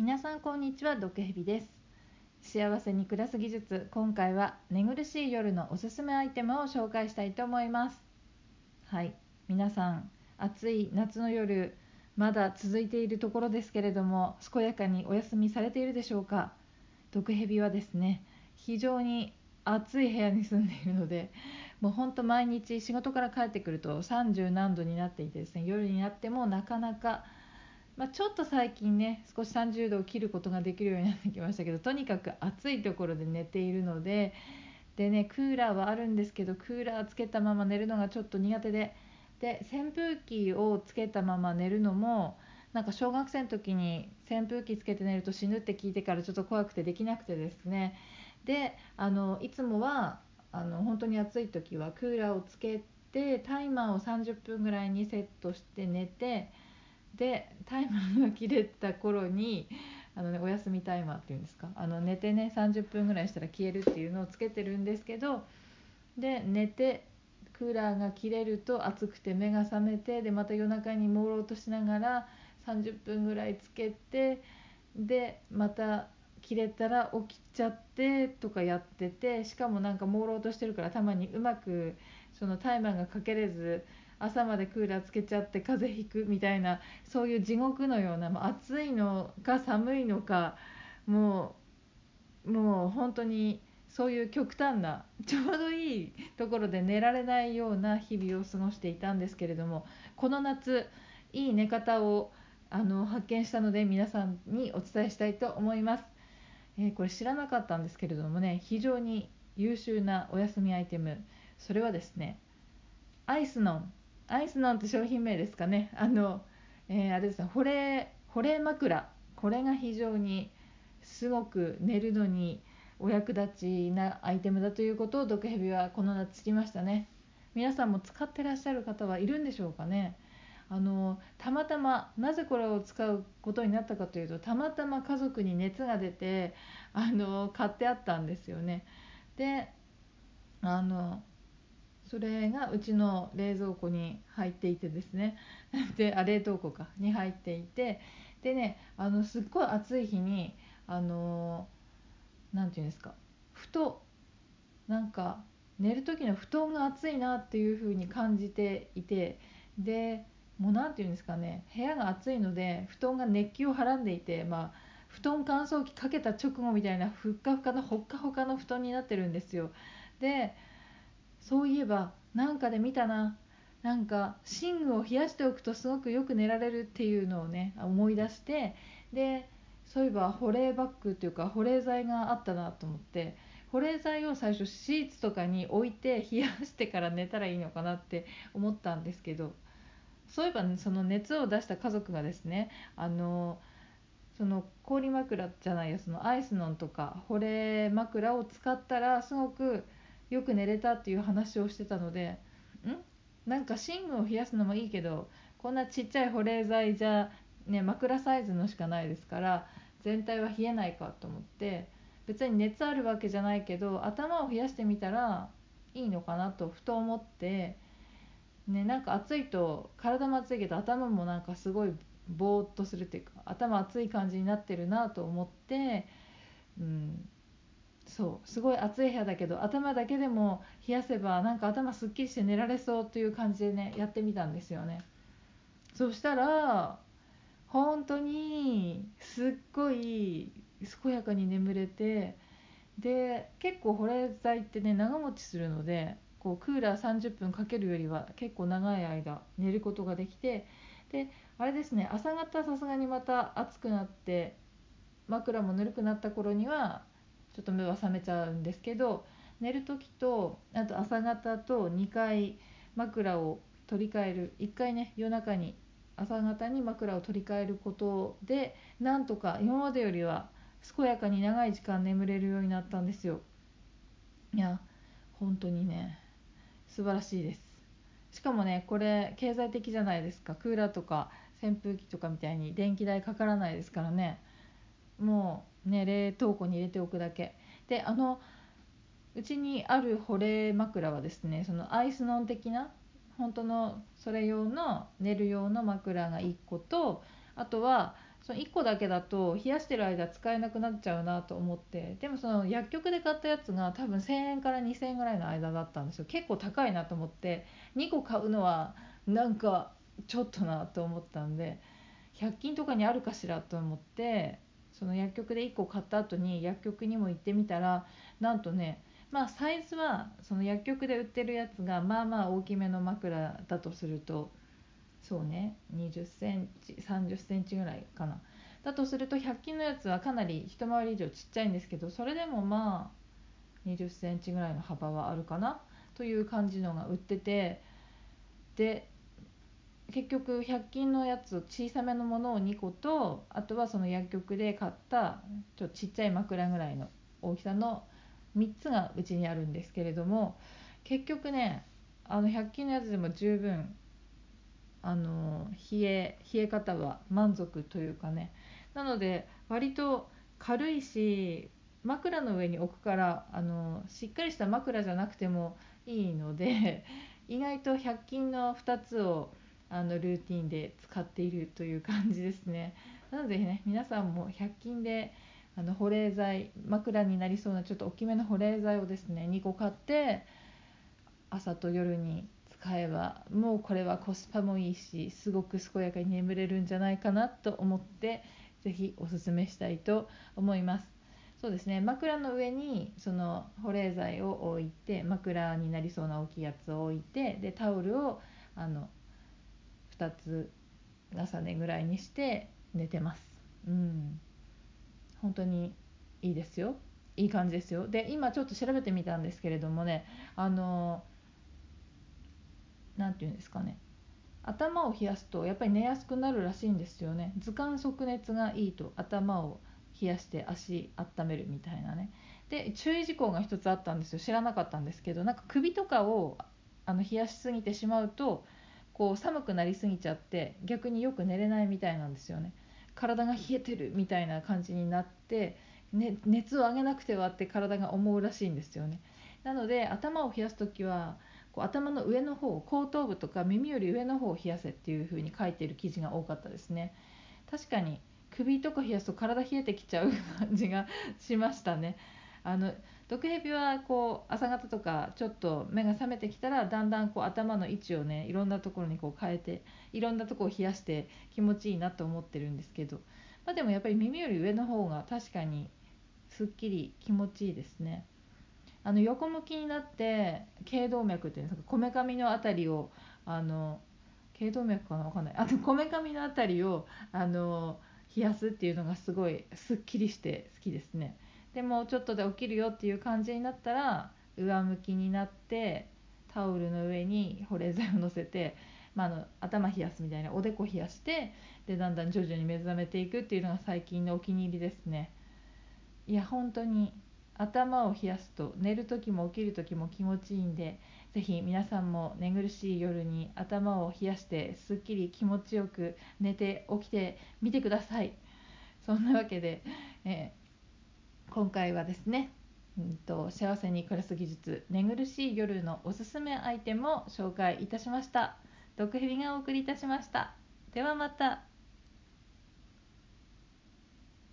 皆さんこんにちは毒蛇です。幸せに暮らす技術今回は寝苦しい夜のおすすめアイテムを紹介したいと思います。はい。皆さん暑い夏の夜まだ続いているところですけれども健やかにお休みされているでしょうか？毒蛇はですね非常に暑い部屋に住んでいるのでもうほんと毎日仕事から帰ってくると30何度になっていてですね夜になってもなかなかまあ、ちょっと最近ね少し30度を切ることができるようになってきましたけどとにかく暑いところで寝ているのででねクーラーはあるんですけどクーラーつけたまま寝るのがちょっと苦手でで扇風機をつけたまま寝るのもなんか小学生の時に扇風機つけて寝ると死ぬって聞いてからちょっと怖くてできなくてですね。であのいつもはあの本当に暑い時はクーラーをつけてタイマーを30分ぐらいにセットして寝てでタイマーが切れた頃にあの、ね、お休みタイマーっていうんですか？あの寝てね30分ぐらいしたら消えるっていうのをつけてるんですけどで寝てクーラーが切れると暑くて目が覚めてでまた夜中に朦朧としながら30分ぐらいつけてでまた切れたら起きちゃってとかやっててしかもなんか朦朧としてるからたまにうまくそのタイマーがかけれず朝までクーラーつけちゃって風邪ひくみたいなそういう地獄のような、ま、暑いのか寒いのかもうもう本当にそういう極端なちょうどいいところで寝られないような日々を過ごしていたんですけれどもこの夏いい寝方をあの発見したので皆さんにお伝えしたいと思います、えー、これ知らなかったんですけれどもね非常に優秀なお休みアイテム。それはですねアイスノンアイスノンって商品名ですかね。あの、えー、あれですね。保冷保冷枕。これが非常にすごく寝るのにお役立ちなアイテムだということを毒蛇はこの夏知りましたね。皆さんも使ってらっしゃる方はいるんでしょうかね。あのたまたまなぜこれを使うことになったかというとたまたま家族に熱が出てあの買ってあったんですよね。であのそれがうちの冷蔵庫に入っていてですね。であ冷凍庫か。に入っていて。でねあのすっごい暑い日にあの何て言うんですか。ふとなんか寝る時の布団が暑いなっていう風に感じていて。でもう何て言うんですかね。部屋が暑いので布団が熱気をはらんでいてまあ布団乾燥機かけた直後みたいなふっかふかのほっかほかの布団になってるんですよ。でそういえばなんかで見たな。なんか寝具を冷やしておくとすごくよく寝られるっていうのをね思い出してでそういえば保冷バッグっていうか保冷剤があったなと思って保冷剤を最初シーツとかに置いて冷やしてから寝たらいいのかなって思ったんですけどそういえば、ね、その熱を出した家族がですねあのその氷枕じゃないやそのアイスノンとか保冷枕を使ったらすごくよく寝れたっていう話をしてたのでん？なんか寝具を冷やすのもいいけどこんなちっちゃい保冷剤じゃ、ね、枕サイズのしかないですから全体は冷えないかと思って別に熱あるわけじゃないけど頭を冷やしてみたらいいのかなとふと思って、ね、なんか暑いと体も暑いけど頭もなんかすごいぼーっとするっていうか頭熱い感じになってるなと思って、うん、そうすごい暑い部屋だけど頭だけでも冷やせばなんか頭すっきりして寝られそうという感じでねやってみたんですよね。そしたら本当にすっごい健やかに眠れてで結構保冷剤ってね長持ちするのでこうクーラー30分かけるよりは結構長い間寝ることができてであれですね朝方さすがにまた暑くなって枕もぬるくなった頃にはちょっと目は覚めちゃうんですけど寝る時とあと朝方と2回枕を取り替える。1回ね夜中に朝方に枕を取り替えることでなんとか今までよりは健やかに長い時間眠れるようになったんですよ。いや本当にね素晴らしいです。しかもねこれ経済的じゃないですか。クーラーとか扇風機とかみたいに電気代かからないですからね。もうね冷凍庫に入れておくだけ。であのうちにある保冷枕はですねそのアイスノン的な本当のそれ用の寝る用の枕が1個とあとはその1個だけだと冷やしてる間使えなくなっちゃうなと思ってでもその薬局で買ったやつが多分1000円から2000円ぐらいの間だったんですよ。結構高いなと思って2個買うのはなんかちょっとなと思ったんで100均とかにあるかしらと思ってその薬局で1個買った後に薬局にも行ってみたらなんとねまあサイズはその薬局で売ってるやつがまあまあ大きめの枕だとするとそうね20センチ30センチぐらいかな。だとすると100均のやつはかなり一回り以上ちっちゃいんですけどそれでもまあ20センチぐらいの幅はあるかなという感じのが売っててで結局100均のやつ小さめのものを2個とあとはその薬局で買ったちょっとちっちゃい枕ぐらいの大きさの3つがうちにあるんですけれども結局ねあの100均のやつでも十分あの冷え冷え方は満足というかね。なので割と軽いし枕の上に置くからあのしっかりした枕じゃなくてもいいので意外と100均の2つをあのルーティンで使っているという感じですね。なのでね皆さんも100均であの保冷剤枕になりそうなちょっと大きめの保冷剤をですね2個買って朝と夜に使えばもうこれはコスパもいいしすごく健やかに眠れるんじゃないかなと思って是非おすすめしたいと思います。そうですね枕の上にその保冷剤を置いて枕になりそうな大きいやつを置いてでタオルをあの2つ重ねぐらいにして寝てます。うん。本当にいいですよ。いい感じですよ。で今ちょっと調べてみたんですけれどもねあの何て言うんですかね。頭を冷やすとやっぱり寝やすくなるらしいんですよね。図鑑即熱がいいと頭を冷やして足温めるみたいなね。で注意事項が1つあったんですよ。知らなかったんですけどなんか首とかをあの冷やしすぎてしまうとこう寒くなりすぎちゃって逆によく寝れないみたいなんですよね。体が冷えてるみたいな感じになって、ね、熱を上げなくてはって体が思うらしいんですよね。なので頭を冷やす時はこう頭の上の方後頭部とか耳より上の方を冷やせっていう風に書いてる記事が多かったですね。確かに首とか冷やすと体冷えてきちゃう感じがしましたね。あの毒蛇はこう朝方とかちょっと目が覚めてきたらだんだんこう頭の位置をねいろんなところにこう変えていろんなところを冷やして気持ちいいなと思ってるんですけど、まあ、でもやっぱり耳より上の方が確かにすっきり気持ちいいですね。あの横向きになって頸動脈っていうんですかこめかみの辺りをあの頸動脈かな分かんないあとこめかみの辺りをあの冷やすっていうのがすごいすっきりして好きですねでもちょっとで起きるよっていう感じになったら上向きになってタオルの上に保冷剤をのせて、まあ、あの頭冷やすみたいなおでこ冷やしてでだんだん徐々に目覚めていくっていうのが最近のお気に入りですね。いや本当に頭を冷やすと寝る時も起きる時も気持ちいいんで是非皆さんも寝苦しい夜に頭を冷やしてすっきり気持ちよく寝て起きてみてください。そんなわけで、えー、今回はですねうんと幸せに暮らす技術寝苦しい夜のおすすめアイテムを紹介いたしました。毒蛇がお送りいたしました。ではまた。